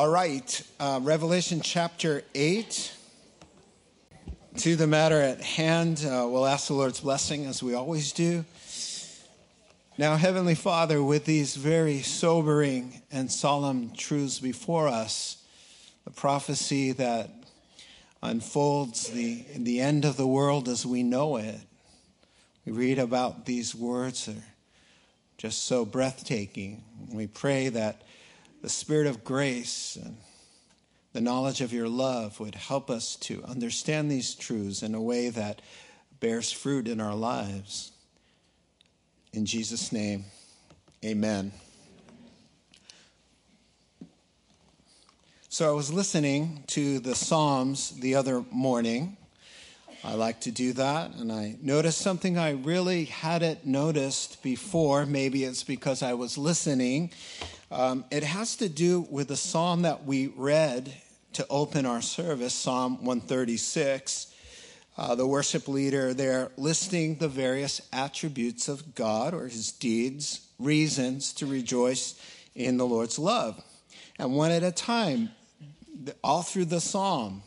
All right, uh, Revelation chapter 8. To the matter at hand, uh, we'll ask the Lord's blessing as we always do. Now, Heavenly Father, with these very sobering and solemn truths before us, the prophecy that unfolds the, the end of the world as we know it, we read about these words that are just so breathtaking. We pray that the Spirit of grace and the knowledge of your love would help us to understand these truths in a way that bears fruit in our lives. In Jesus' name, amen. So I was listening to the Psalms the other morning. I like to do that, and I noticed something I really hadn't noticed before. Maybe it's because I was listening um, it has to do with the psalm that we read to open our service, Psalm 136. Uh, the worship leader there listing the various attributes of God or his deeds, reasons to rejoice in the Lord's love. And one at a time, all through the psalm,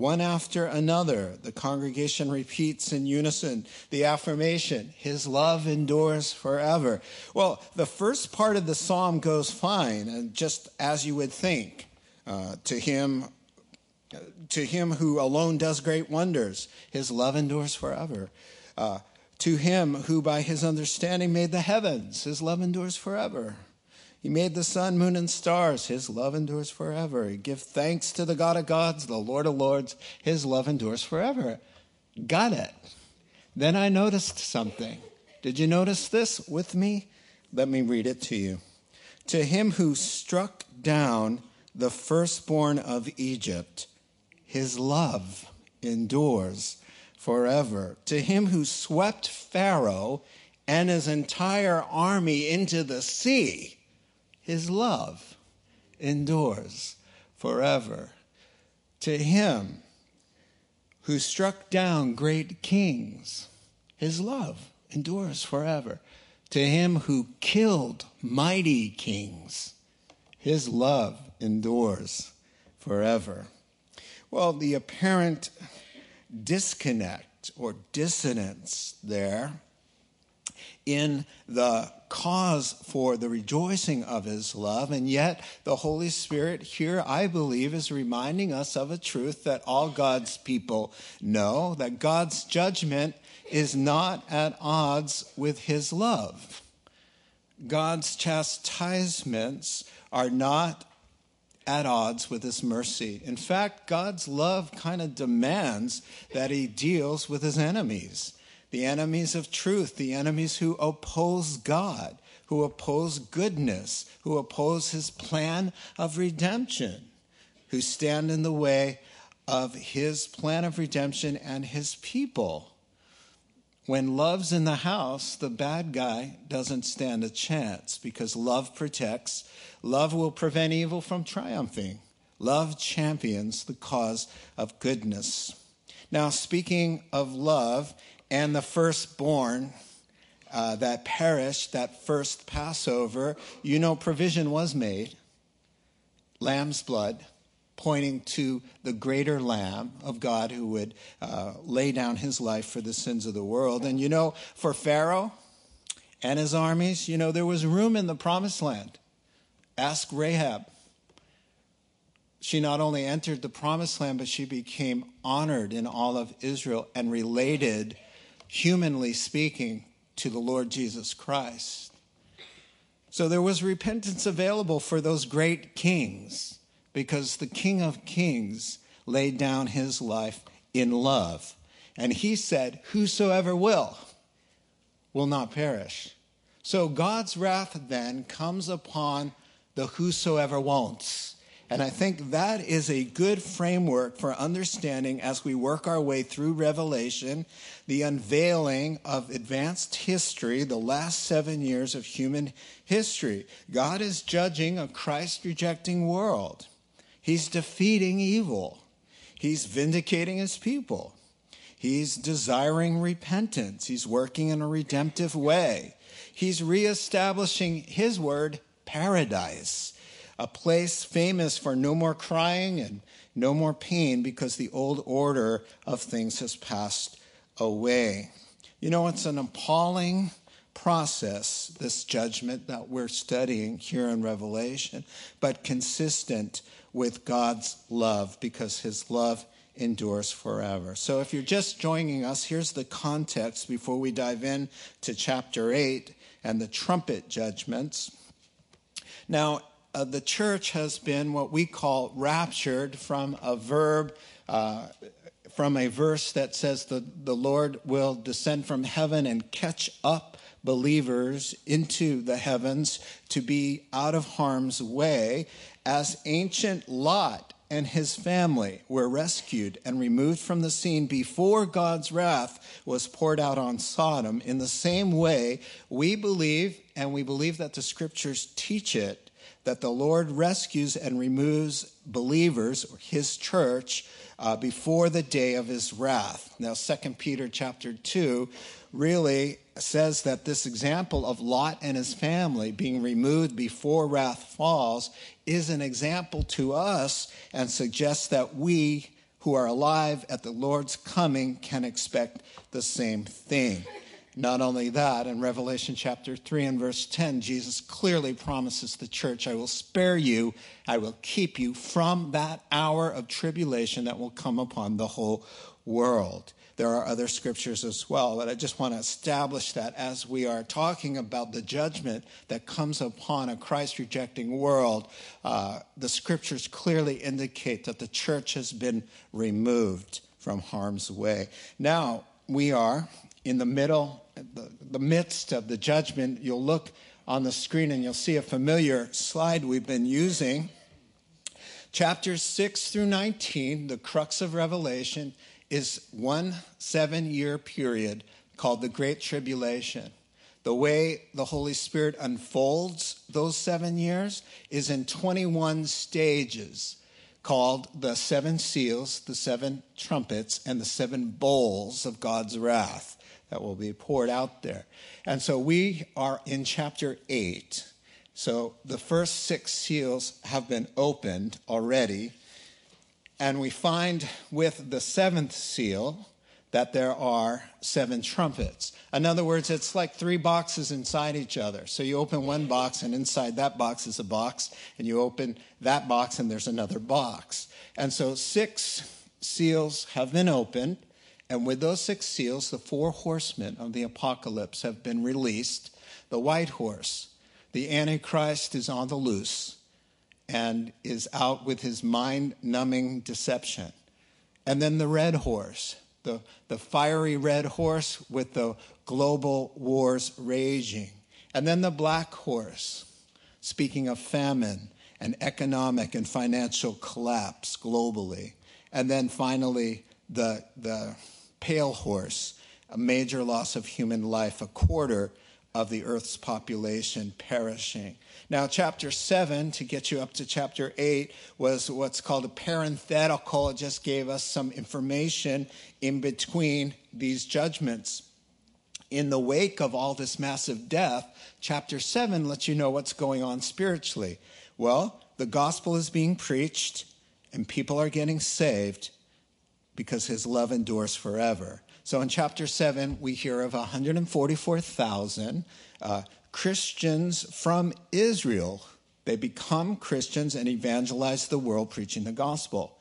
one after another, the congregation repeats in unison the affirmation, His love endures forever. Well, the first part of the psalm goes fine, and just as you would think. Uh, to him to him who alone does great wonders, his love endures forever. Uh, to him who by his understanding made the heavens, his love endures forever. He made the sun, moon, and stars. His love endures forever. Give thanks to the God of gods, the Lord of lords. His love endures forever. Got it. Then I noticed something. Did you notice this with me? Let me read it to you. To him who struck down the firstborn of Egypt, his love endures forever. To him who swept Pharaoh and his entire army into the sea, his love endures forever. To him who struck down great kings, his love endures forever. To him who killed mighty kings, his love endures forever. Well, the apparent disconnect or dissonance there in the cause for the rejoicing of his love. And yet, the Holy Spirit here, I believe, is reminding us of a truth that all God's people know that God's judgment is not at odds with his love. God's chastisements are not at odds with his mercy. In fact, God's love kind of demands that he deals with his enemies the enemies of truth, the enemies who oppose God, who oppose goodness, who oppose his plan of redemption, who stand in the way of his plan of redemption and his people. When love's in the house, the bad guy doesn't stand a chance because love protects. Love will prevent evil from triumphing. Love champions the cause of goodness. Now, speaking of love, and the firstborn uh, that perished, that first Passover, you know, provision was made lamb's blood, pointing to the greater Lamb of God who would uh, lay down his life for the sins of the world. And you know, for Pharaoh and his armies, you know, there was room in the promised land. Ask Rahab. She not only entered the promised land, but she became honored in all of Israel and related humanly speaking, to the Lord Jesus Christ. So there was repentance available for those great kings because the King of Kings laid down his life in love. And he said, Whosoever will, will not perish. So God's wrath then comes upon the whosoever won't. And I think that is a good framework for understanding as we work our way through Revelation, the unveiling of advanced history, the last seven years of human history. God is judging a Christ rejecting world, He's defeating evil, He's vindicating His people, He's desiring repentance, He's working in a redemptive way, He's reestablishing His word, paradise a place famous for no more crying and no more pain because the old order of things has passed away. You know, it's an appalling process, this judgment that we're studying here in Revelation, but consistent with God's love because his love endures forever. So if you're just joining us, here's the context before we dive in to chapter 8 and the trumpet judgments. Now, uh, the church has been what we call raptured from a verb, uh, from a verse that says the, the Lord will descend from heaven and catch up believers into the heavens to be out of harm's way, as ancient Lot and his family were rescued and removed from the scene before God's wrath was poured out on Sodom. In the same way, we believe, and we believe that the scriptures teach it, that the Lord rescues and removes believers, or his church, uh, before the day of his wrath. Now, 2 Peter chapter 2 really says that this example of Lot and his family being removed before wrath falls is an example to us and suggests that we who are alive at the Lord's coming can expect the same thing. Not only that, in Revelation chapter 3 and verse 10, Jesus clearly promises the church, I will spare you, I will keep you from that hour of tribulation that will come upon the whole world. There are other scriptures as well, but I just want to establish that as we are talking about the judgment that comes upon a Christ rejecting world, uh, the scriptures clearly indicate that the church has been removed from harm's way. Now, we are in the middle, the, the midst of the judgment, you'll look on the screen and you'll see a familiar slide we've been using. Chapters 6 through 19, the crux of Revelation, is one seven year period called the Great Tribulation. The way the Holy Spirit unfolds those seven years is in 21 stages called the seven seals, the seven trumpets, and the seven bowls of God's wrath that will be poured out there. And so we are in chapter 8. So the first six seals have been opened already. And we find with the seventh seal that there are seven trumpets. In other words, it's like three boxes inside each other. So you open one box, and inside that box is a box, and you open that box, and there's another box. And so six seals have been opened. And with those six seals, the four horsemen of the apocalypse have been released. The white horse, the Antichrist, is on the loose and is out with his mind numbing deception. And then the red horse, the, the fiery red horse with the global wars raging. And then the black horse, speaking of famine and economic and financial collapse globally. And then finally, the, the pale horse, a major loss of human life, a quarter of the earth's population perishing. Now, chapter 7, to get you up to chapter 8, was what's called a parenthetical. It just gave us some information in between these judgments. In the wake of all this massive death, chapter 7 lets you know what's going on spiritually. Well, the gospel is being preached and people are getting saved, because his love endures forever. So in chapter 7, we hear of 144,000 uh, Christians from Israel. They become Christians and evangelize the world preaching the gospel.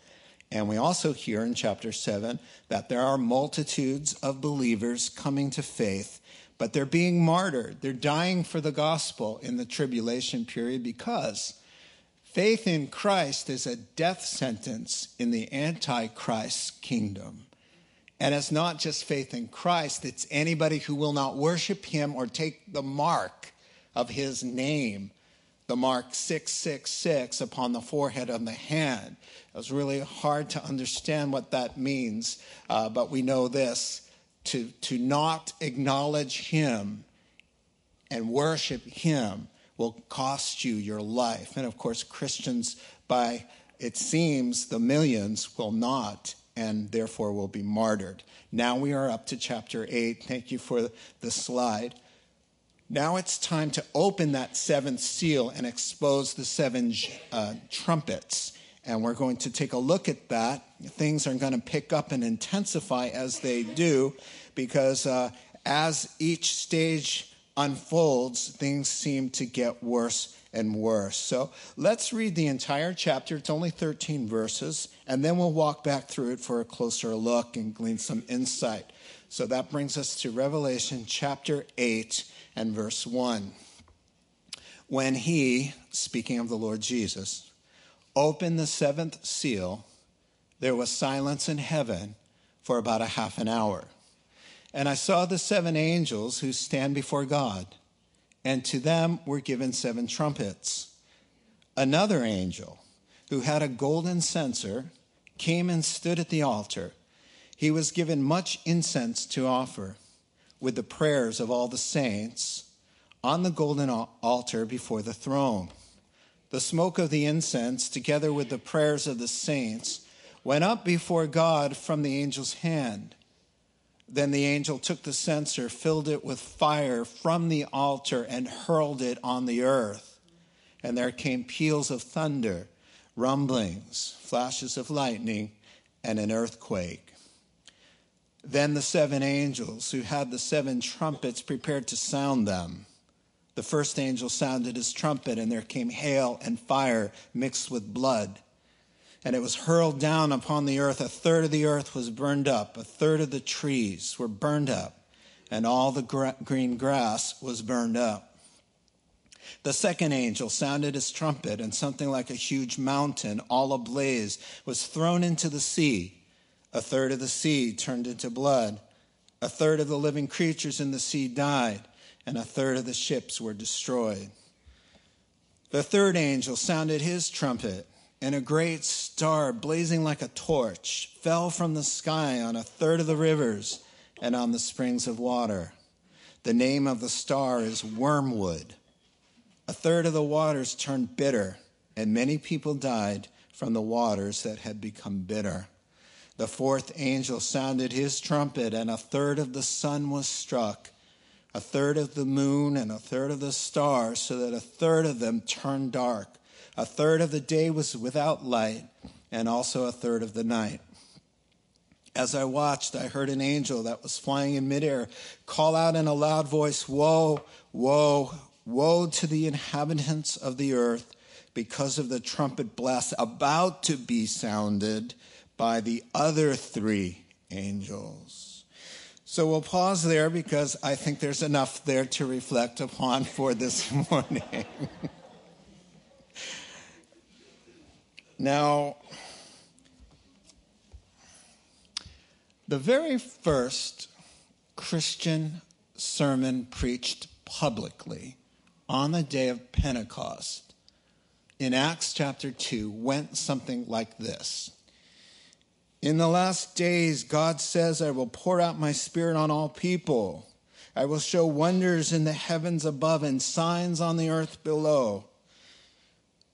And we also hear in chapter 7 that there are multitudes of believers coming to faith, but they're being martyred. They're dying for the gospel in the tribulation period because Faith in Christ is a death sentence in the Antichrist kingdom. And it's not just faith in Christ, it's anybody who will not worship him or take the mark of his name, the mark 666 upon the forehead of the hand. It was really hard to understand what that means, uh, but we know this to, to not acknowledge him and worship him will cost you your life. And of course, Christians, by it seems, the millions will not and therefore will be martyred. Now we are up to chapter 8. Thank you for the slide. Now it's time to open that seventh seal and expose the seven uh, trumpets. And we're going to take a look at that. Things are going to pick up and intensify as they do, because uh, as each stage unfolds, things seem to get worse and worse. So let's read the entire chapter. It's only 13 verses, and then we'll walk back through it for a closer look and glean some insight. So that brings us to Revelation chapter 8 and verse 1. When he, speaking of the Lord Jesus, opened the seventh seal, there was silence in heaven for about a half an hour. And I saw the seven angels who stand before God, and to them were given seven trumpets. Another angel, who had a golden censer, came and stood at the altar he was given much incense to offer with the prayers of all the saints on the golden altar before the throne. The smoke of the incense, together with the prayers of the saints, went up before God from the angel's hand. Then the angel took the censer, filled it with fire from the altar, and hurled it on the earth. And there came peals of thunder, rumblings, flashes of lightning, and an earthquake. Then the seven angels who had the seven trumpets prepared to sound them. The first angel sounded his trumpet, and there came hail and fire mixed with blood. And it was hurled down upon the earth. A third of the earth was burned up, a third of the trees were burned up, and all the gra- green grass was burned up. The second angel sounded his trumpet, and something like a huge mountain, all ablaze, was thrown into the sea a third of the sea turned into blood. A third of the living creatures in the sea died, and a third of the ships were destroyed. The third angel sounded his trumpet, and a great star, blazing like a torch, fell from the sky on a third of the rivers and on the springs of water. The name of the star is Wormwood. A third of the waters turned bitter, and many people died from the waters that had become bitter. The fourth angel sounded his trumpet, and a third of the sun was struck, a third of the moon, and a third of the stars, so that a third of them turned dark. A third of the day was without light, and also a third of the night. As I watched, I heard an angel that was flying in midair call out in a loud voice Woe, woe, woe to the inhabitants of the earth because of the trumpet blast about to be sounded by the other three angels. So we'll pause there because I think there's enough there to reflect upon for this morning. Now, the very first Christian sermon preached publicly on the day of Pentecost in Acts chapter 2 went something like this. In the last days, God says, I will pour out my spirit on all people. I will show wonders in the heavens above and signs on the earth below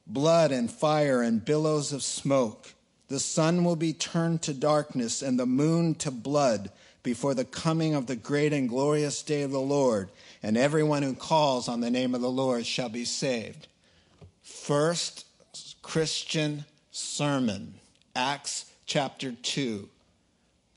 blood and fire and billows of smoke. The sun will be turned to darkness and the moon to blood before the coming of the great and glorious day of the Lord, and everyone who calls on the name of the Lord shall be saved. First Christian sermon, Acts chapter 2.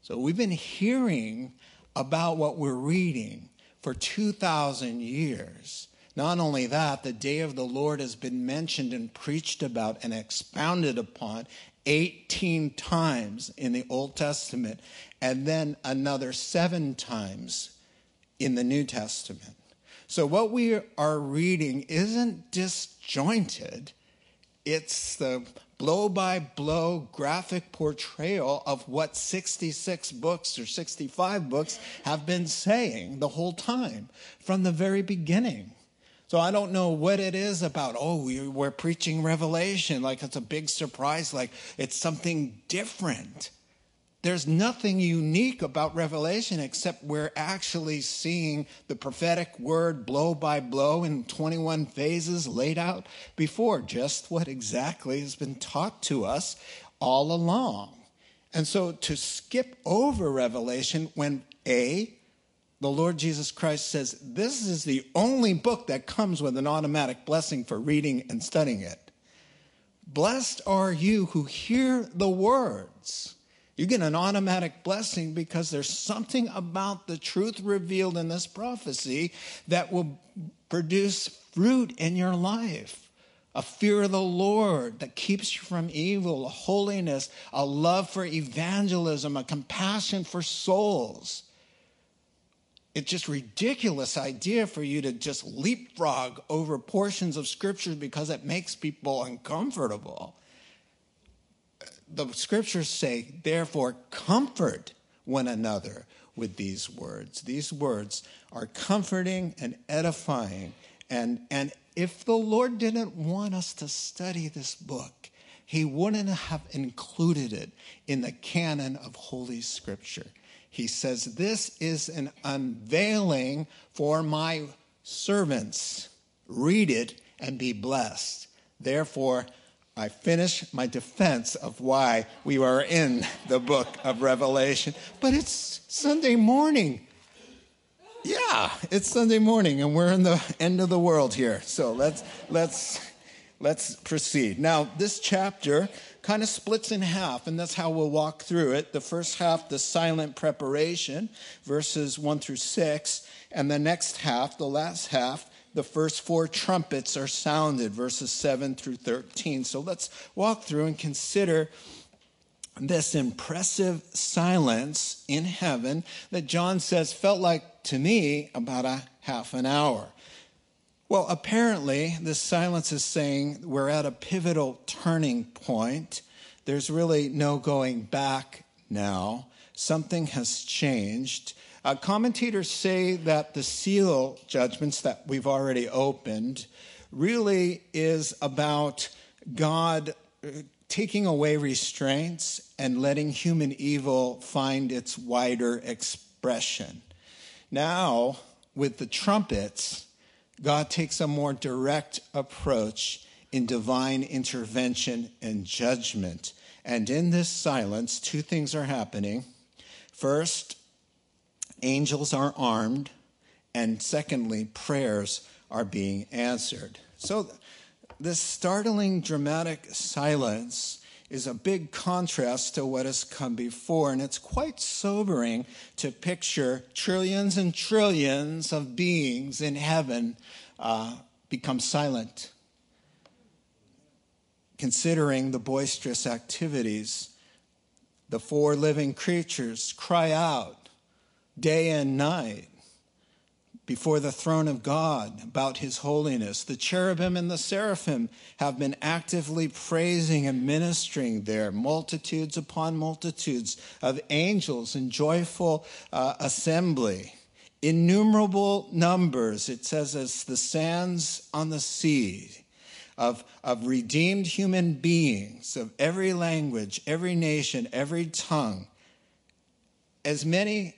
So we've been hearing about what we're reading for 2,000 years. Not only that, the day of the Lord has been mentioned and preached about and expounded upon 18 times in the Old Testament, and then another seven times in the New Testament. So, what we are reading isn't disjointed, it's the blow by blow graphic portrayal of what 66 books or 65 books have been saying the whole time from the very beginning. So I don't know what it is about, oh, we're preaching Revelation, like it's a big surprise, like it's something different. There's nothing unique about Revelation except we're actually seeing the prophetic word blow by blow in 21 phases laid out before, just what exactly has been taught to us all along. And so to skip over Revelation when A, the Lord Jesus Christ says this is the only book that comes with an automatic blessing for reading and studying it. Blessed are you who hear the words. You get an automatic blessing because there's something about the truth revealed in this prophecy that will produce fruit in your life a fear of the Lord that keeps you from evil, a holiness, a love for evangelism, a compassion for souls. It's just ridiculous idea for you to just leapfrog over portions of scripture because it makes people uncomfortable. The scriptures say, therefore, comfort one another with these words. These words are comforting and edifying. And, and if the Lord didn't want us to study this book, he wouldn't have included it in the canon of Holy Scripture. He says, This is an unveiling for my servants. Read it and be blessed. Therefore, I finish my defense of why we are in the book of Revelation. But it's Sunday morning. Yeah, it's Sunday morning and we're in the end of the world here. So let's let's let's proceed. Now, this chapter kind of splits in half, and that's how we'll walk through it. The first half, the silent preparation, verses 1 through 6, and the next half, the last half, the first four trumpets are sounded, verses 7 through 13. So let's walk through and consider this impressive silence in heaven that John says felt like to me about a half an hour. Well, apparently, this silence is saying we're at a pivotal turning point. There's really no going back now. Something has changed. Uh, commentators say that the seal judgments that we've already opened really is about God uh, taking away restraints and letting human evil find its wider expression. Now, with the trumpets, God takes a more direct approach in divine intervention and judgment. And in this silence, two things are happening. First, angels are armed, and secondly, prayers are being answered. So, this startling, dramatic silence is a big contrast to what has come before. And it's quite sobering to picture trillions and trillions of beings in heaven uh, become silent, considering the boisterous activities. The four living creatures cry out day and night before the throne of God about his holiness. The cherubim and the seraphim have been actively praising and ministering there, multitudes upon multitudes of angels in joyful uh, assembly. Innumerable numbers, it says, as the sands on the sea. Of, of redeemed human beings of every language, every nation, every tongue, as many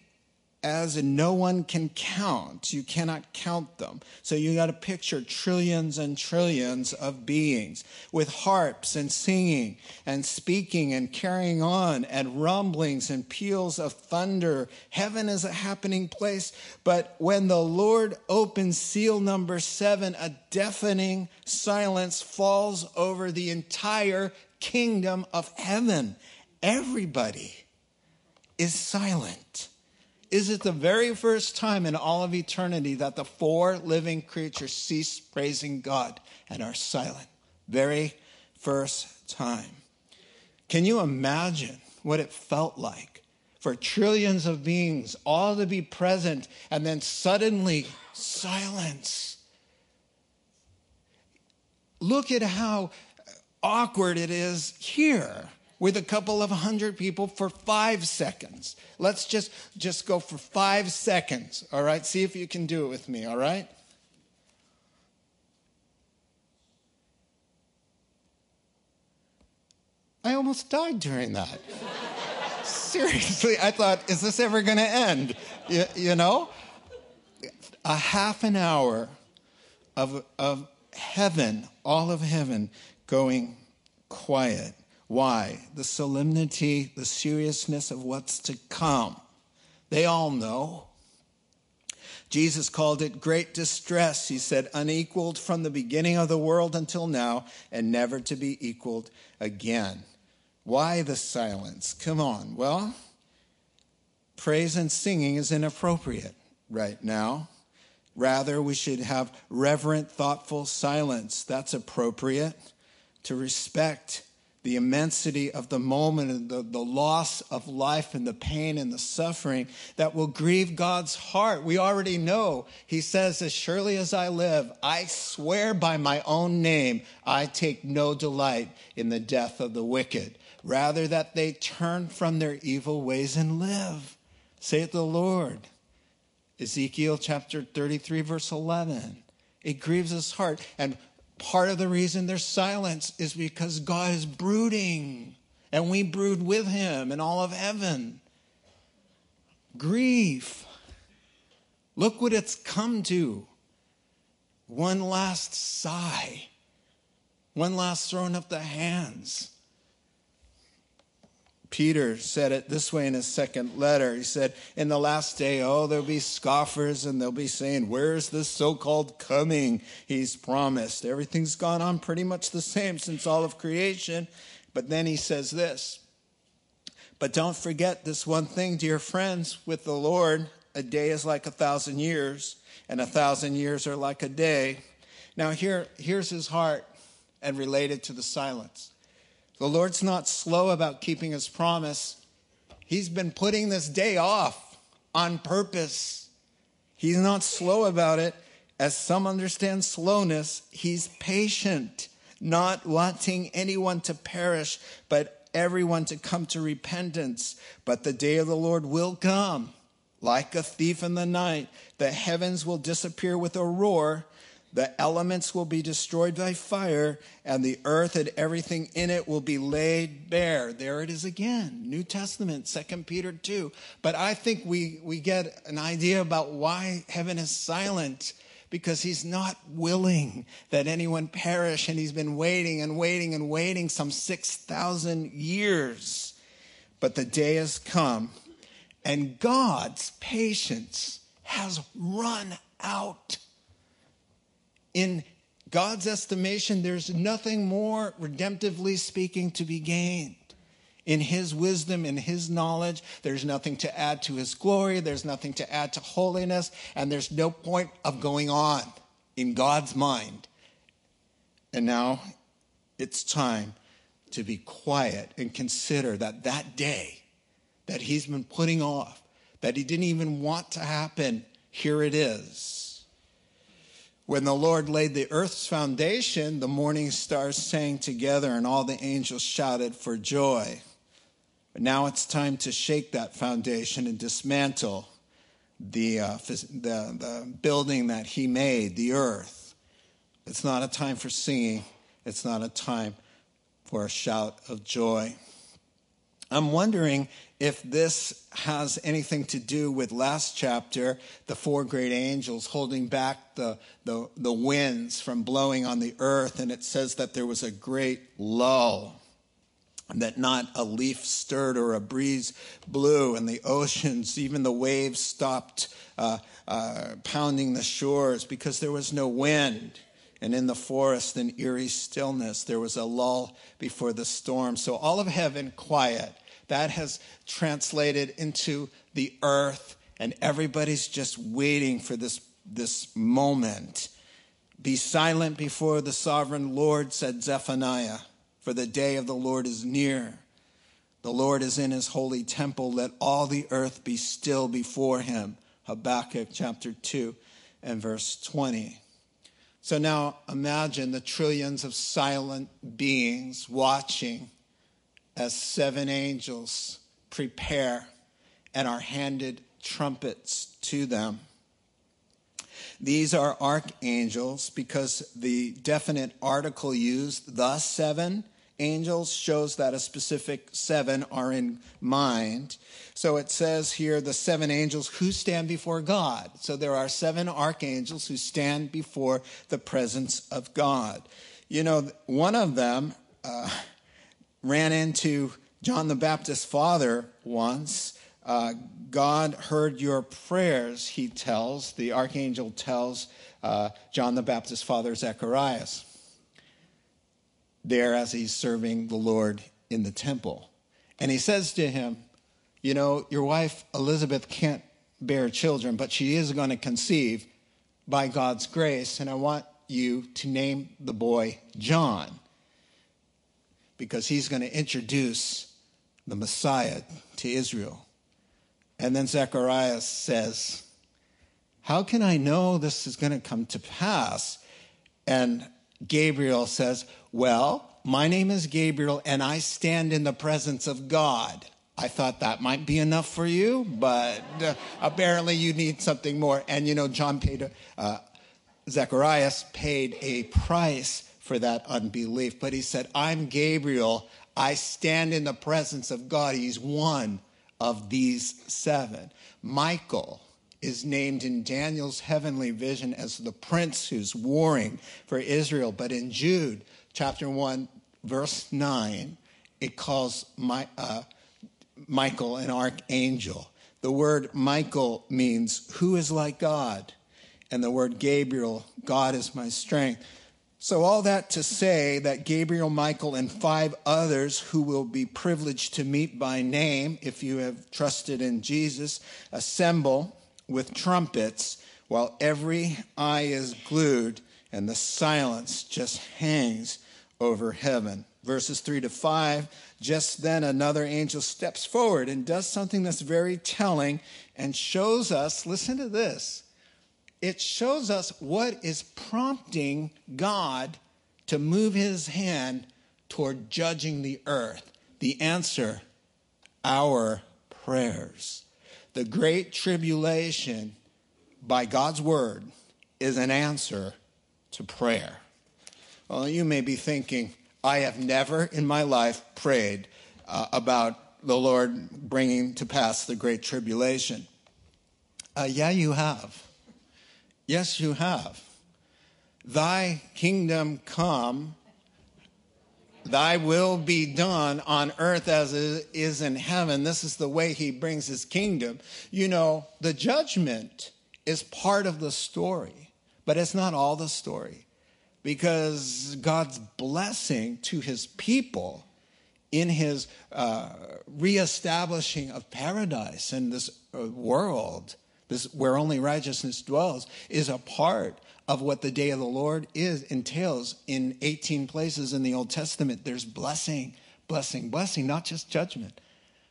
as no one can count. You cannot count them. So you got to picture trillions and trillions of beings with harps and singing and speaking and carrying on and rumblings and peals of thunder. Heaven is a happening place. But when the Lord opens seal number seven, a deafening silence falls over the entire kingdom of heaven. Everybody is silent is it the very first time in all of eternity that the four living creatures cease praising God and are silent? Very first time. Can you imagine what it felt like for trillions of beings all to be present and then suddenly silence? Look at how awkward it is here with a couple of hundred people for five seconds. Let's just, just go for five seconds, all right? See if you can do it with me, all right? I almost died during that. Seriously, I thought, is this ever going to end? You, you, know? A half an hour of, of heaven, all of heaven, going quiet. Why? The solemnity, the seriousness of what's to come. They all know. Jesus called it great distress. He said, unequaled from the beginning of the world until now, and never to be equaled again. Why the silence? Come on. Well, praise and singing is inappropriate right now. Rather, we should have reverent, thoughtful silence. That's appropriate to respect the immensity of the moment and the, the loss of life and the pain and the suffering that will grieve God's heart. We already know. He says, As surely as I live, I swear by my own name, I take no delight in the death of the wicked. Rather, that they turn from their evil ways and live, Say saith the Lord. Ezekiel chapter 33, verse 11. It grieves his heart. And part of the reason there's silence is because God is brooding, and we brood with him and all of heaven. Grief. Look what it's come to. One last sigh, one last throwing up the hands. Peter said it this way in his second letter. He said, In the last day, oh, there'll be scoffers and they'll be saying, Where's this so called coming he's promised? Everything's gone on pretty much the same since all of creation. But then he says this But don't forget this one thing, dear friends, with the Lord, a day is like a thousand years, and a thousand years are like a day. Now, here, here's his heart and related to the silence. The Lord's not slow about keeping his promise. He's been putting this day off on purpose. He's not slow about it. As some understand slowness, he's patient, not wanting anyone to perish, but everyone to come to repentance. But the day of the Lord will come like a thief in the night. The heavens will disappear with a roar the elements will be destroyed by fire, and the earth and everything in it will be laid bare. There it is again, New Testament, 2 Peter 2. But I think we, we get an idea about why heaven is silent because he's not willing that anyone perish, and he's been waiting and waiting and waiting some 6,000 years. But the day has come, and God's patience has run out in God's estimation, there's nothing more redemptively speaking to be gained. In his wisdom, in his knowledge, there's nothing to add to his glory, there's nothing to add to holiness, and there's no point of going on in God's mind. And now it's time to be quiet and consider that that day that he's been putting off, that he didn't even want to happen, here it is when the Lord laid the earth's foundation, the morning stars sang together and all the angels shouted for joy. But now it's time to shake that foundation and dismantle the, uh, the, the building that He made, the earth. It's not a time for singing, it's not a time for a shout of joy. I'm wondering if this has anything to do with last chapter, the four great angels holding back the, the, the winds from blowing on the earth. And it says that there was a great lull that not a leaf stirred or a breeze blew, and the oceans, even the waves, stopped uh, uh, pounding the shores because there was no wind. And in the forest, in eerie stillness, there was a lull before the storm. So all of heaven quiet that has translated into the earth, and everybody's just waiting for this, this moment. Be silent before the sovereign Lord, said Zephaniah, for the day of the Lord is near. The Lord is in his holy temple. Let all the earth be still before him. Habakkuk chapter 2 and verse 20. So now imagine the trillions of silent beings watching as seven angels prepare and are handed trumpets to them. These are archangels because the definite article used, the seven angels, shows that a specific seven are in mind. So it says here the seven angels who stand before God. So there are seven archangels who stand before the presence of God. You know, one of them, uh, ran into John the Baptist's father once. Uh, God heard your prayers, he tells, the archangel tells uh, John the Baptist's father, Zacharias, there as he's serving the Lord in the temple. And he says to him, You know, your wife Elizabeth can't bear children, but she is going to conceive by God's grace, and I want you to name the boy John because he's going to introduce the Messiah to Israel. And then Zacharias says, How can I know this is going to come to pass? And Gabriel says, Well, my name is Gabriel, and I stand in the presence of God. I thought that might be enough for you, but uh, apparently you need something more. And you know, John paid, uh, Zacharias paid a price for that unbelief. But he said, I'm Gabriel. I stand in the presence of God. He's one of these seven. Michael is named in Daniel's heavenly vision as the prince who's warring for Israel. But in Jude chapter 1, verse 9, it calls my, uh, Michael an archangel. The word Michael means who is like God? And the word Gabriel, God is my strength. So, all that to say that Gabriel, Michael, and five others who will be privileged to meet by name, if you have trusted in Jesus, assemble with trumpets while every eye is glued and the silence just hangs over heaven. Verses 3 to 5 just then another angel steps forward and does something that's very telling and shows us listen to this it shows us what is prompting God to move his hand toward judging the earth. The answer our prayers. The great tribulation, by God's word, is an answer to prayer. Well, you may be thinking, I have never in my life prayed uh, about the Lord bringing to pass the great tribulation. Uh, yeah, you have. Yes, you have. Thy kingdom come, thy will be done on earth as it is in heaven. This is the way he brings his kingdom. You know, the judgment is part of the story, but it's not all the story because God's blessing to his people in his uh, reestablishing of paradise in this uh, world this where only righteousness dwells, is a part of what the day of the Lord is entails in 18 places in the Old Testament. There's blessing, blessing, blessing, not just judgment.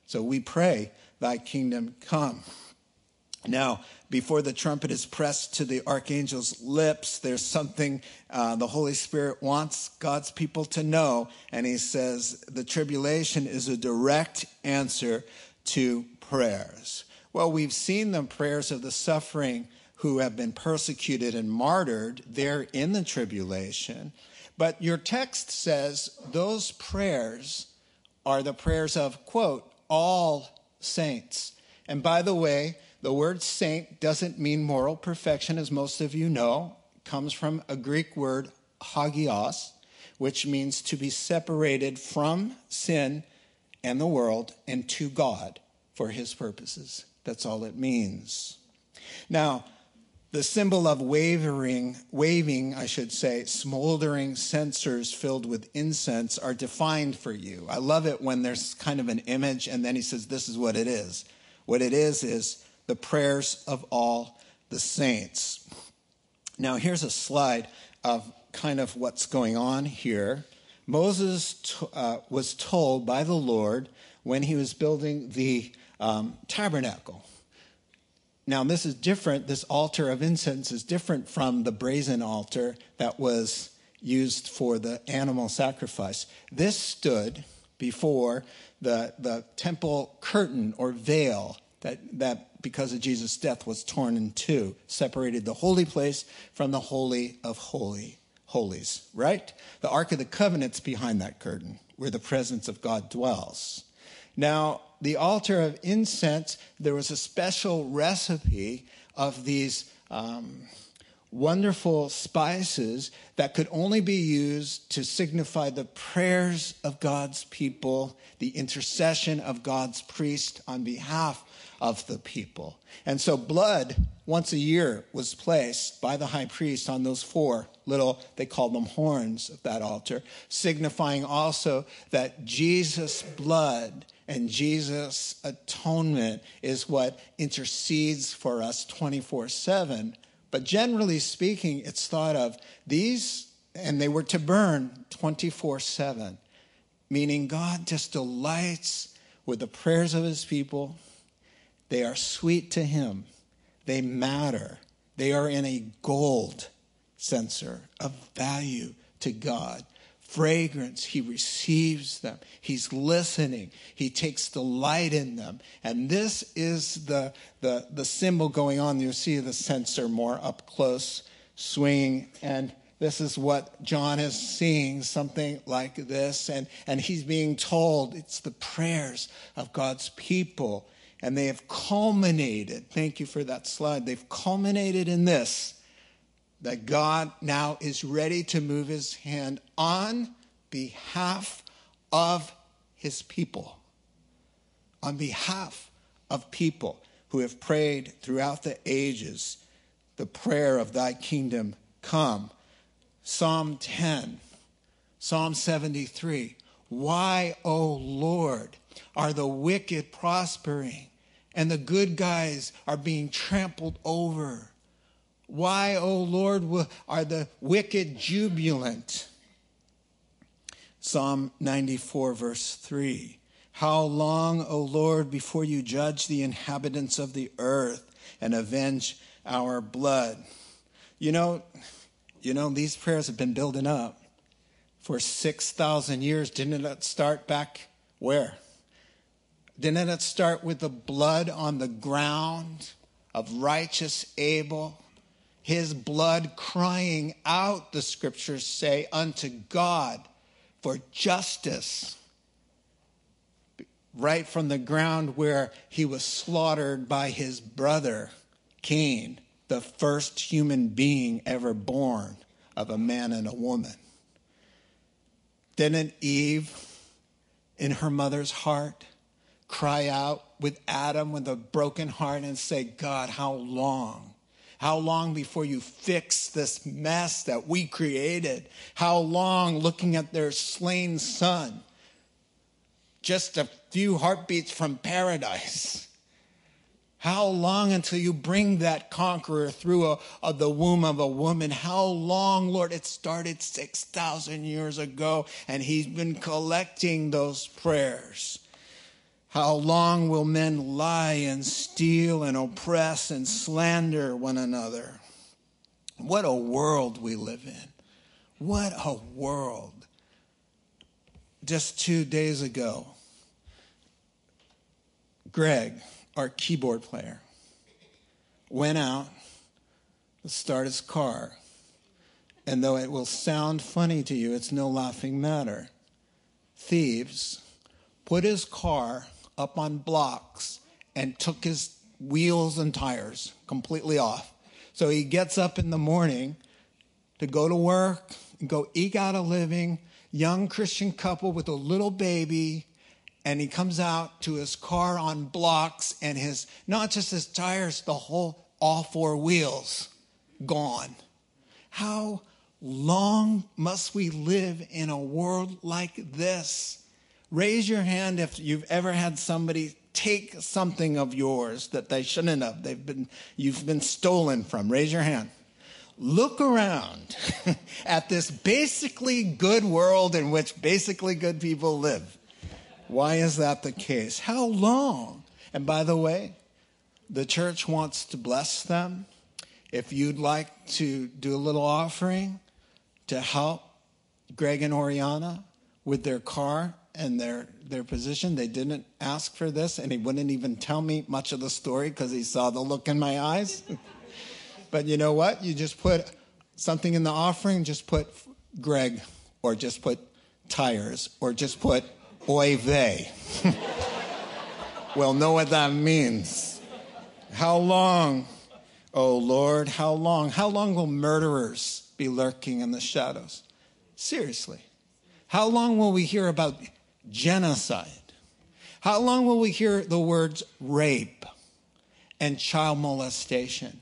So we pray, Thy kingdom come. Now, before the trumpet is pressed to the archangel's lips, there's something uh, the Holy Spirit wants God's people to know. And he says the tribulation is a direct answer to prayers. Well, we've seen the prayers of the suffering who have been persecuted and martyred there in the tribulation. But your text says those prayers are the prayers of, quote, all saints. And by the way, the word saint doesn't mean moral perfection, as most of you know. It comes from a Greek word, hagios, which means to be separated from sin and the world and to God for his purposes. That's all it means. Now, the symbol of wavering, waving, I should say, smoldering censers filled with incense are defined for you. I love it when there's kind of an image and then he says, This is what it is. What it is is the prayers of all the saints. Now, here's a slide of kind of what's going on here. Moses uh, was told by the Lord when he was building the um, tabernacle. Now, this is different. This altar of incense is different from the brazen altar that was used for the animal sacrifice. This stood before the, the temple curtain or veil that, that, because of Jesus' death, was torn in two, separated the holy place from the holy of holy holies, right? The Ark of the Covenant's behind that curtain, where the presence of God dwells. Now, the altar of incense, there was a special recipe of these um, wonderful spices that could only be used to signify the prayers of God's people, the intercession of God's priest on behalf of the people. And so blood once a year was placed by the high priest on those four little, they called them horns of that altar, signifying also that Jesus' blood and Jesus' atonement is what intercedes for us 24 7. But generally speaking, it's thought of these, and they were to burn 24 7, meaning God just delights with the prayers of his people they are sweet to him. They matter. They are in a gold censer of value to God. Fragrance, he receives them. He's listening. He takes delight in them. And this is the, the, the symbol going on. You see the censer more up close, swinging. And this is what John is seeing, something like this. And, and he's being told it's the prayers of God's people and they have culminated, thank you for that slide, they've culminated in this that God now is ready to move his hand on behalf of his people. On behalf of people who have prayed throughout the ages the prayer of thy kingdom come. Psalm 10, Psalm 73. Why, O Lord, are the wicked prospering and the good guys are being trampled over? Why, O oh Lord, are the wicked jubilant? Psalm 94, verse 3. How long, O Lord, before you judge the inhabitants of the earth and avenge our blood? You know, you know, these prayers have been building up for 6,000 years. Didn't it start back where? Didn't it start with the blood on the ground of righteous Abel? His blood crying out, the scriptures say, unto God for justice. Right from the ground where he was slaughtered by his brother, Cain, the first human being ever born of a man and a woman. Didn't Eve, in her mother's heart, cry out with Adam with a broken heart and say, God, how long? How long before you fix this mess that we created? How long looking at their slain son? Just a few heartbeats from paradise. How long until you bring that conqueror through a, a, the womb of a woman? How long, Lord? It started 6,000 years ago, and He's been collecting those prayers. How long will men lie and steal and oppress and slander one another? What a world we live in. What a world. Just two days ago, Greg, our keyboard player, went out to start his car. And though it will sound funny to you, it's no laughing matter. Thieves put his car up on blocks and took his wheels and tires completely off. So he gets up in the morning to go to work and go eke out a living, young Christian couple with a little baby, and he comes out to his car on blocks and his not just his tires, the whole all four wheels gone. How long must we live in a world like this? Raise your hand if you've ever had somebody take something of yours that they shouldn't have. They've been, you've been stolen from. Raise your hand. Look around at this basically good world in which basically good people live. Why is that the case? How long? And by the way, the church wants to bless them. If you'd like to do a little offering to help Greg and Oriana with their car, and their their position. They didn't ask for this, and he wouldn't even tell me much of the story because he saw the look in my eyes. but you know what? You just put something in the offering. Just put Greg, or just put tires, or just put oy vey. we'll know what that means. How long Oh Lord, how long? How long will murderers be lurking in the shadows? Seriously. How long will we hear about genocide? How long will we hear the words rape and child molestation?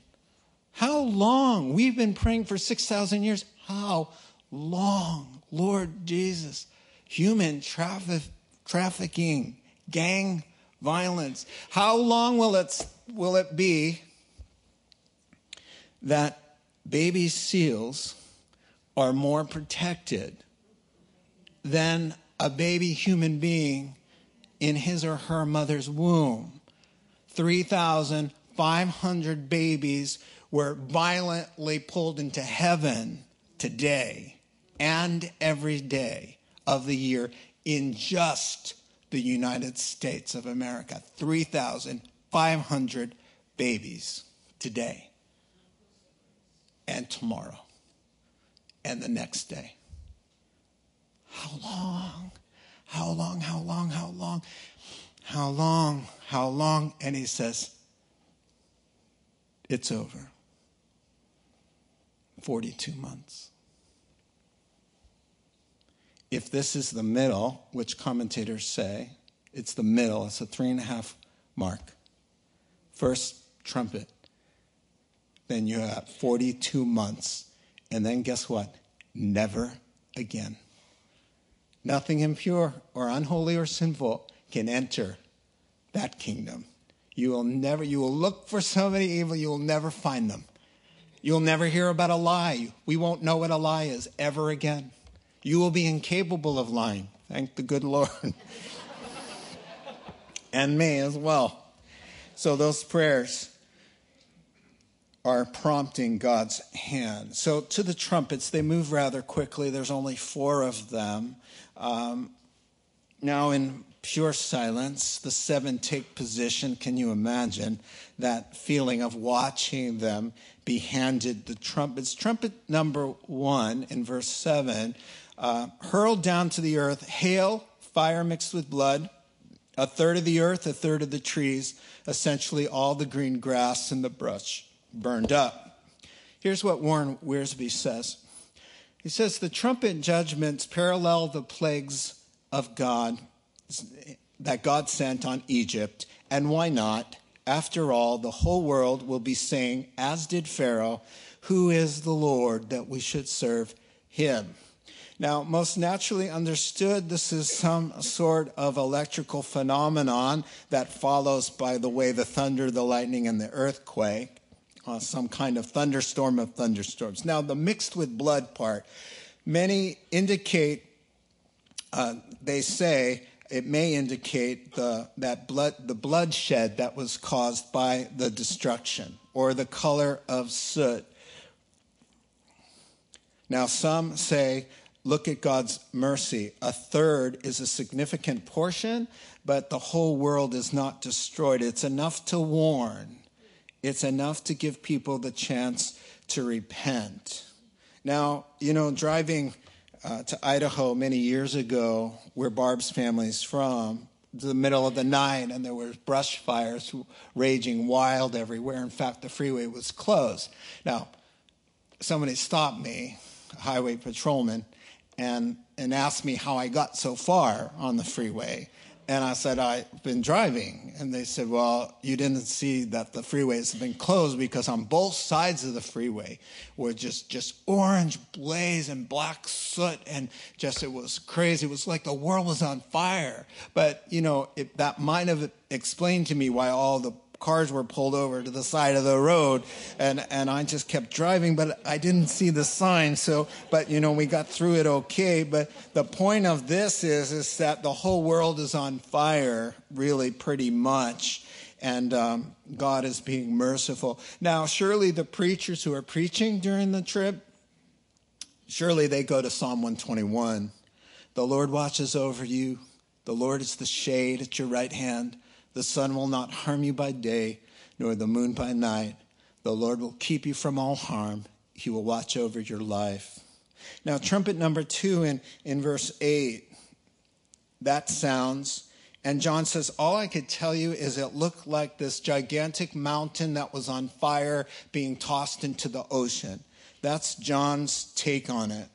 How long? We've been praying for 6,000 years. How long? Lord Jesus, human traffic, trafficking, gang violence. How long will it, will it be that baby seals are more protected than a baby human being in his or her mother's womb. 3,500 babies were violently pulled into heaven today and every day of the year in just the United States of America. 3,500 babies today and tomorrow and the next day. How long? How long? How long? How long? How long? How long? And he says, It's over. 42 months. If this is the middle, which commentators say, it's the middle, it's a three and a half mark. First trumpet, then you have 42 months. And then guess what? Never again. Nothing impure or unholy or sinful can enter that kingdom. You will never, you will look for somebody evil, you will never find them. You'll never hear about a lie. We won't know what a lie is ever again. You will be incapable of lying. Thank the good Lord. and me as well. So those prayers are prompting God's hand. So to the trumpets, they move rather quickly. There's only four of them. Um, now, in pure silence, the seven take position. Can you imagine that feeling of watching them be handed the trumpets? Trumpet number one in verse seven uh, hurled down to the earth, hail, fire mixed with blood, a third of the earth, a third of the trees, essentially all the green grass and the brush burned up. Here's what Warren Wiersbe says he says the trumpet judgments parallel the plagues of God that God sent on Egypt. And why not? After all, the whole world will be saying, as did Pharaoh, Who is the Lord that we should serve him? Now, most naturally understood, this is some sort of electrical phenomenon that follows by the way the thunder, the lightning, and the earthquake uh, some kind of thunderstorm of thunderstorms. Now, the mixed with blood part, many indicate, uh, they say, it may indicate the, that blood, the bloodshed that was caused by the destruction or the color of soot. Now, some say, look at God's mercy. A third is a significant portion, but the whole world is not destroyed. It's enough to warn it's enough to give people the chance to repent. Now, you know, driving uh, to Idaho many years ago, where Barb's family's from, the middle of the night, and there were brush fires raging wild everywhere. In fact, the freeway was closed. Now, somebody stopped me, a highway patrolman, and, and asked me how I got so far on the freeway. And I said, I've been driving. And they said, Well, you didn't see that the freeways have been closed because on both sides of the freeway were just, just orange blaze and black soot. And just, it was crazy. It was like the world was on fire. But, you know, it, that might have explained to me why all the cars were pulled over to the side of the road and and I just kept driving but I didn't see the sign so but you know we got through it okay. But the point of this is is that the whole world is on fire really pretty much and um, God is being merciful. Now surely the preachers who are preaching during the trip surely they go to Psalm 121 the Lord watches over you. The Lord is the shade at your right hand the sun will not harm you by day, nor the moon by night. The Lord will keep you from all harm. He will watch over your life. Now, trumpet number two in, in verse 8, that sounds, And John says, All I could tell you is it looked like this gigantic mountain that was on fire being tossed into the ocean. That's John's take on it.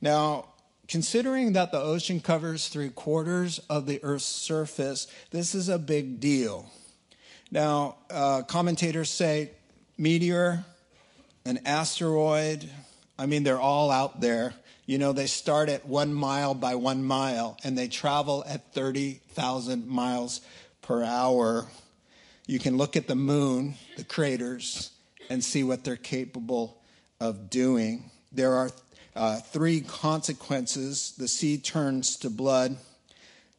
Now, considering that the ocean covers three quarters of the Earth's surface, this is a big deal. Now, uh, commentators say meteor, an asteroid, I mean, they're all out there. You know, they start at one mile by one mile and they travel at 30,000 miles per hour. You can look at the moon, the craters, and see what they're capable of doing. There are uh, three consequences the sea turns to blood,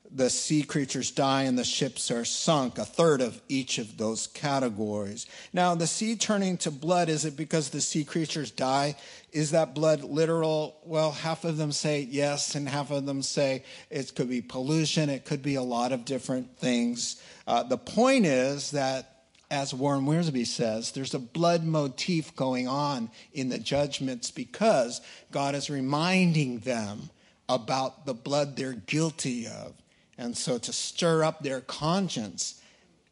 the sea creatures die and the ships are sunk, a third of each of those categories. Now, the sea turning to blood, is it because the sea creatures die? Is that blood literal? Well, half of them say yes, and half of them say it could be pollution, it could be a lot of different things. Uh, the point is that as Warren Wiersbe says, there's a blood motif going on in the judgments because God is reminding them about the blood they're guilty of. And so to stir up their conscience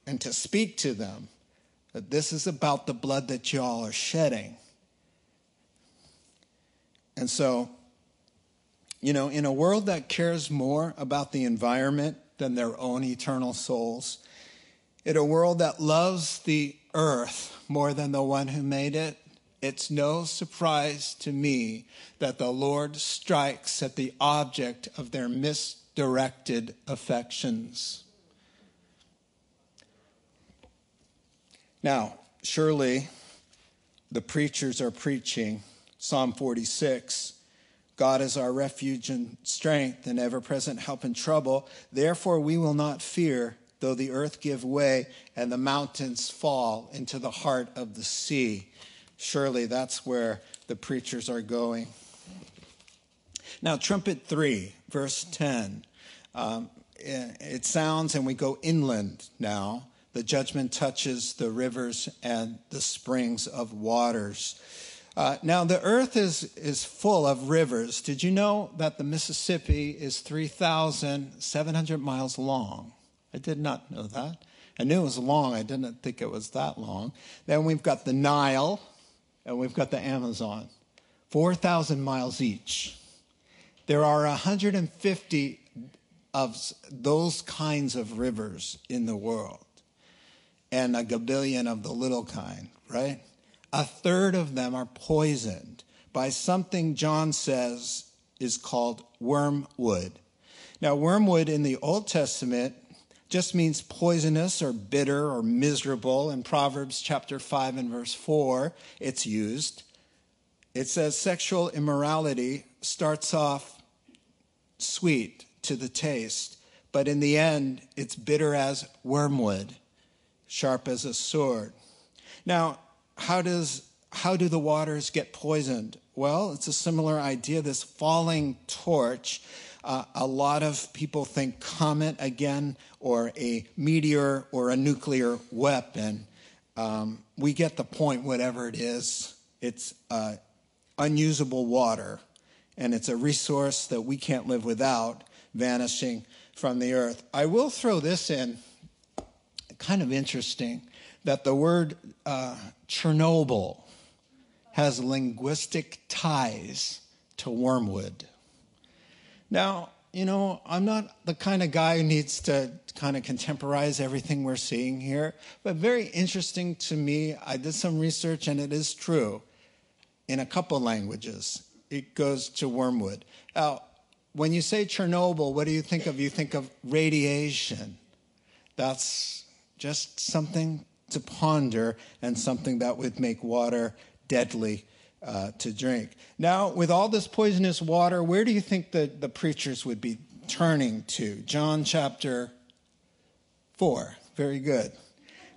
and to speak to them that this is about the blood that y'all are shedding. And so, you know, in a world that cares more about the environment than their own eternal souls, in a world that loves the earth more than the one who made it, it's no surprise to me that the Lord strikes at the object of their misdirected affections. Now, surely the preachers are preaching Psalm 46 God is our refuge and strength and ever present help in trouble. Therefore, we will not fear, though the earth give way and the mountains fall into the heart of the sea. Surely that's where the preachers are going. Now, trumpet 3, verse 10. Um, it sounds, and we go inland now. The judgment touches the rivers and the springs of waters. Uh, now, the earth is, is full of rivers. Did you know that the Mississippi is 3,700 miles long? I did not know that. I knew it was long, I didn't think it was that long. Then we've got the Nile, and we've got the Amazon, 4,000 miles each. There are 150 of those kinds of rivers in the world and a gabillion of the little kind, right? A third of them are poisoned by something John says is called wormwood. Now, wormwood in the Old Testament just means poisonous or bitter or miserable. In Proverbs chapter 5 and verse 4, it's used. It says sexual immorality starts off sweet to the taste, but in the end, it's bitter as wormwood, sharp as a sword. Now, how does how do the waters get poisoned? Well, it's a similar idea. This falling torch. Uh, a lot of people think comet again, or a meteor, or a nuclear weapon. Um, we get the point, whatever it is. It's uh, unusable water, and it's a resource that we can't live without vanishing from the earth. I will throw this in, kind of interesting, that the word uh, Chernobyl has linguistic ties to wormwood. Now, you know, I'm not the kind of guy who needs to kind of contemporize everything we're seeing here, but very interesting to me. I did some research and it is true in a couple languages. It goes to wormwood. Now, when you say Chernobyl, what do you think of? You think of radiation. That's just something to ponder and something that would make water deadly uh, to drink. Now, with all this poisonous water, where do you think the, the preachers would be turning to? John chapter 4. Very good.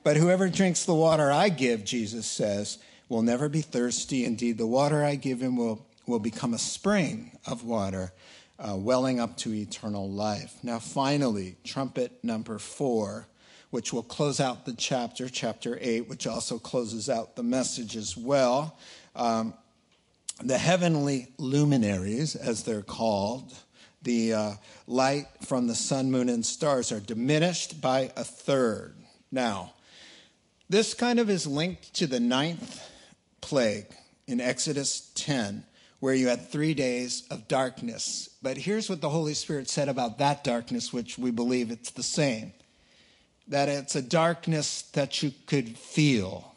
But whoever drinks the water I give, Jesus says, will never be thirsty. Indeed, the water I give him will, will become a spring of water uh, welling up to eternal life. Now, finally, trumpet number four, which will close out the chapter, chapter eight, which also closes out the message as well. Um, the heavenly luminaries, as they're called, the uh, light from the sun, moon, and stars are diminished by a third. Now, this kind of is linked to the ninth plague in Exodus 10, where you had three days of darkness. But here's what the Holy Spirit said about that darkness, which we believe it's the same that it's a darkness that you could feel.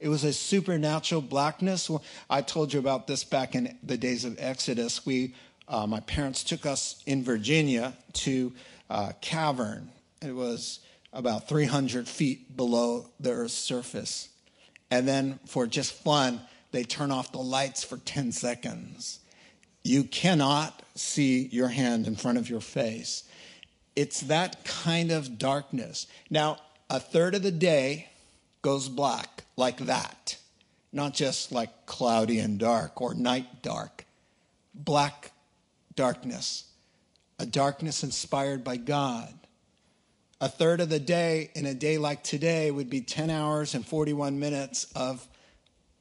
It was a supernatural blackness. I told you about this back in the days of Exodus. We, uh, my parents took us in Virginia to a cavern. It was about 300 feet below the Earth's surface. And then, for just fun, they turn off the lights for 10 seconds. You cannot see your hand in front of your face. It's that kind of darkness. Now, a third of the day goes black like that, not just like cloudy and dark or night dark. Black darkness, a darkness inspired by God. A third of the day in a day like today would be 10 hours and 41 minutes of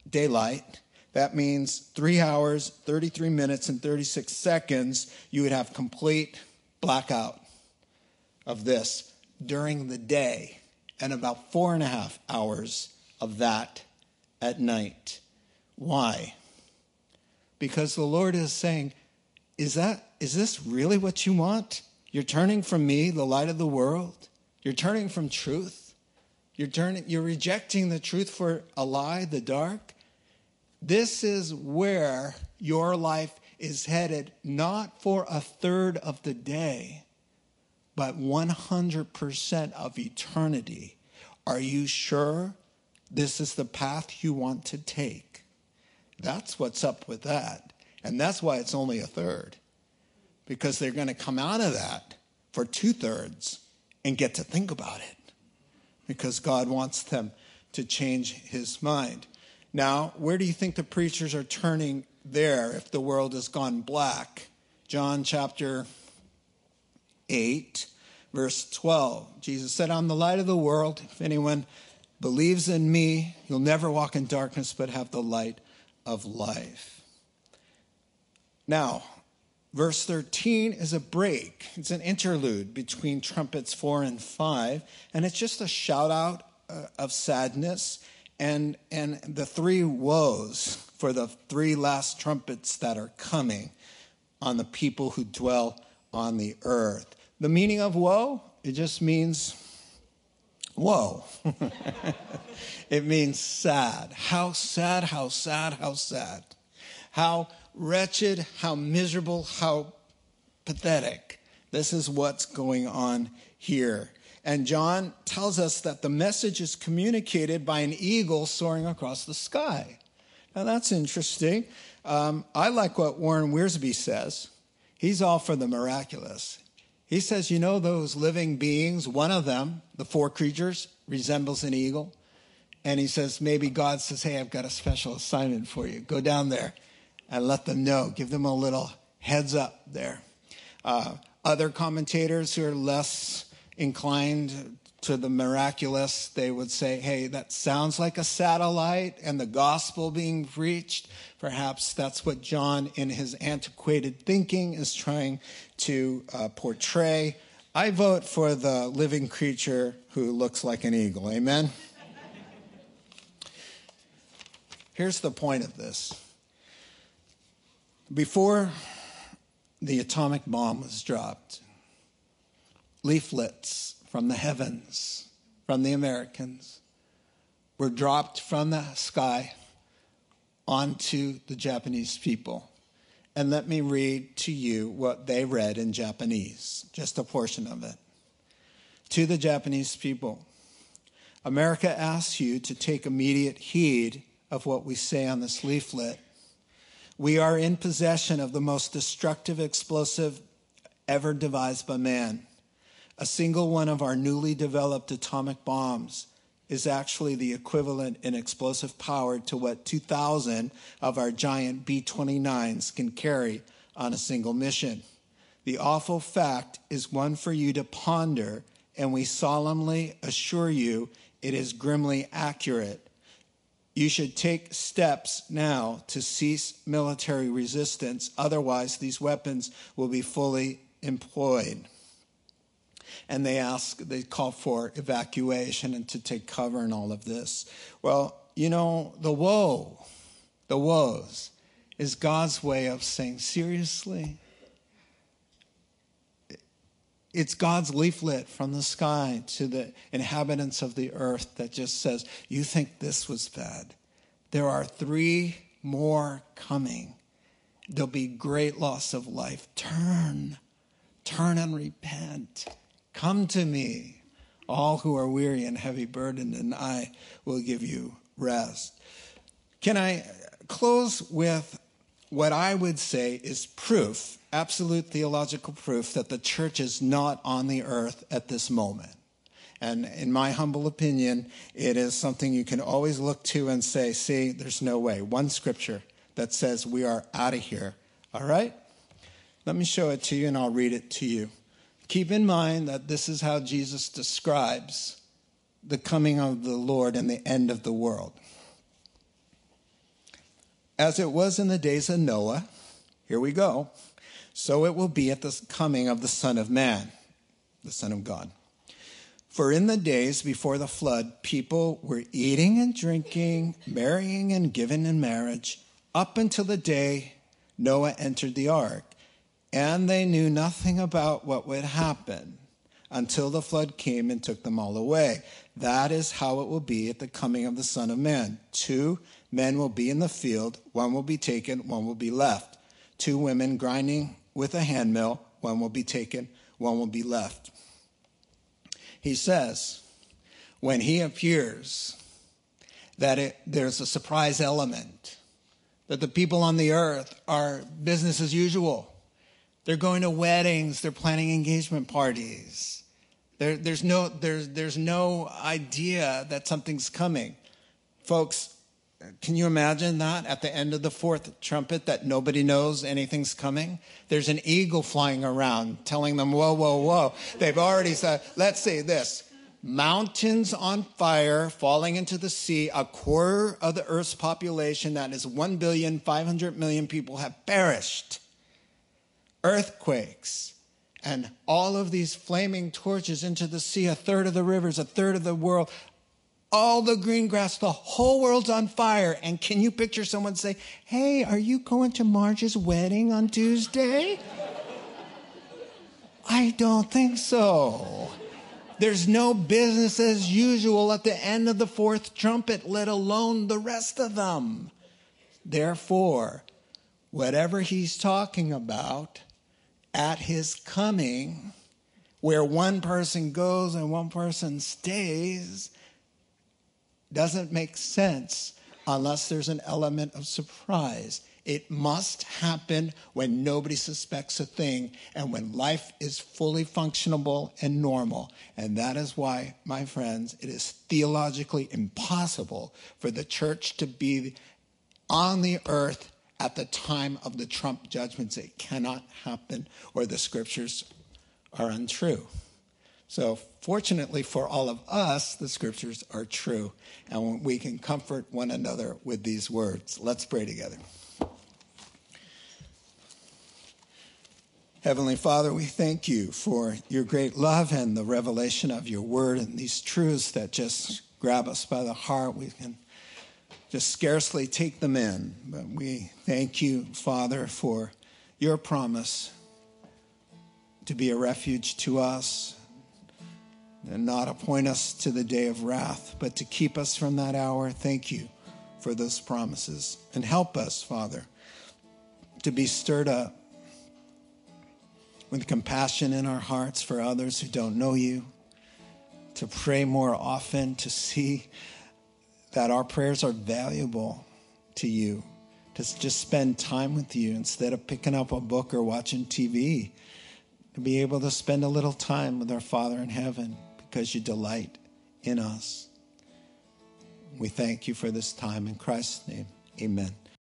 daylight. That means three hours, 33 minutes, and 36 seconds, you would have complete blackout of this during the day, and about four and a half hours of that at night. Why? Because the Lord is saying, is that is this really what you want? You're turning from me, the light of the world. You're turning from truth. You're turning you're rejecting the truth for a lie, the dark. This is where your life is headed not for a third of the day, but 100% of eternity. Are you sure this is the path you want to take? That's what's up with that. And that's why it's only a third, because they're going to come out of that for two thirds and get to think about it, because God wants them to change his mind. Now, where do you think the preachers are turning there if the world has gone black? John chapter 8, verse 12. Jesus said, I'm the light of the world. If anyone believes in me, you'll never walk in darkness but have the light of life. Now, verse 13 is a break. It's an interlude between trumpets 4 and 5, and it's just a shout out uh, of sadness and, and the three woes for the three last trumpets that are coming on the people who dwell on the earth. The meaning of woe, it just means woe. it means sad. How sad, how sad, how sad. How wretched, how miserable, how pathetic. This is what's going on here. And John tells us that the message is communicated by an eagle soaring across the sky. Now, that's interesting. Um, I like what Warren Wiersbe says. He's all for the miraculous. He says, you know, those living beings, one of them, the four creatures, resembles an eagle. And he says, maybe God says, hey, I've got a special assignment for you. Go down there and let them know. Give them a little heads up there. Uh, other commentators who are less inclined to the miraculous, they would say, hey, that sounds like a satellite and the gospel being preached. Perhaps that's what John, in his antiquated thinking, is trying to uh, portray. I vote for the living creature who looks like an eagle. Amen? Here's the point of this. Before the atomic bomb was dropped, leaflets from the heavens, from the Americans, were dropped from the sky onto the Japanese people. And let me read to you what they read in Japanese, just a portion of it. To the Japanese people, America asks you to take immediate heed of what we say on this leaflet. We are in possession of the most destructive explosive ever devised by man. A single one of our newly developed atomic bombs is actually the equivalent in explosive power to what 2,000 of our giant B 29s can carry on a single mission. The awful fact is one for you to ponder, and we solemnly assure you it is grimly accurate. You should take steps now to cease military resistance. Otherwise, these weapons will be fully employed. And they ask, they call for evacuation and to take cover and all of this. Well, you know, the woe, the woes, is God's way of saying, seriously? It's God's leaflet from the sky to the inhabitants of the earth that just says, You think this was bad. There are three more coming. There'll be great loss of life. Turn, turn and repent. Come to me, all who are weary and heavy burdened, and I will give you rest. Can I close with what I would say is proof, absolute theological proof, that the church is not on the earth at this moment. And in my humble opinion, it is something you can always look to and say, see, there's no way. One scripture that says we are out of here. All right? Let me show it to you and I'll read it to you. Keep in mind that this is how Jesus describes the coming of the Lord and the end of the world. As it was in the days of Noah, here we go, so it will be at the coming of the Son of Man, the Son of God. For in the days before the flood, people were eating and drinking, marrying and giving in marriage, up until the day Noah entered the ark. And they knew nothing about what would happen until the flood came and took them all away. That is how it will be at the coming of the Son of Man. Two men will be in the field, one will be taken, one will be left. Two women grinding with a handmill, one will be taken, one will be left. He says, when he appears, that it, there's a surprise element, that the people on the earth are business as usual. They're going to weddings, they're planning engagement parties. There, there's, no, there's, there's no idea that something's coming. Folks, can you imagine that at the end of the fourth trumpet that nobody knows anything's coming? There's an eagle flying around telling them, whoa, whoa, whoa. They've already said, let's say this mountains on fire falling into the sea, a quarter of the earth's population, that is 1 billion, 500 million people, have perished. Earthquakes and all of these flaming torches into the sea, a third of the rivers, a third of the world, all the green grass, the whole world's on fire. And can you picture someone say, Hey, are you going to Marge's wedding on Tuesday? I don't think so. There's no business as usual at the end of the fourth trumpet, let alone the rest of them. Therefore, whatever he's talking about at his coming, where one person goes and one person stays, doesn't make sense unless there's an element of surprise. It must happen when nobody suspects a thing and when life is fully functionable and normal. And that is why, my friends, it is theologically impossible for the church to be on the earth at the time of the Trump judgments. It cannot happen, or the scriptures are untrue. So, fortunately for all of us, the scriptures are true, and we can comfort one another with these words. Let's pray together. Heavenly Father, we thank you for your great love and the revelation of your word and these truths that just grab us by the heart. We can just scarcely take them in, but we thank you, Father, for your promise to be a refuge to us and not appoint us to the day of wrath, but to keep us from that hour. Thank you for those promises. And help us, Father, to be stirred up with compassion in our hearts for others who don't know you, to pray more often, to see that our prayers are valuable to you, to just spend time with you instead of picking up a book or watching TV, to be able to spend a little time with our Father in heaven because you delight in us. We thank you for this time. In Christ's name, amen.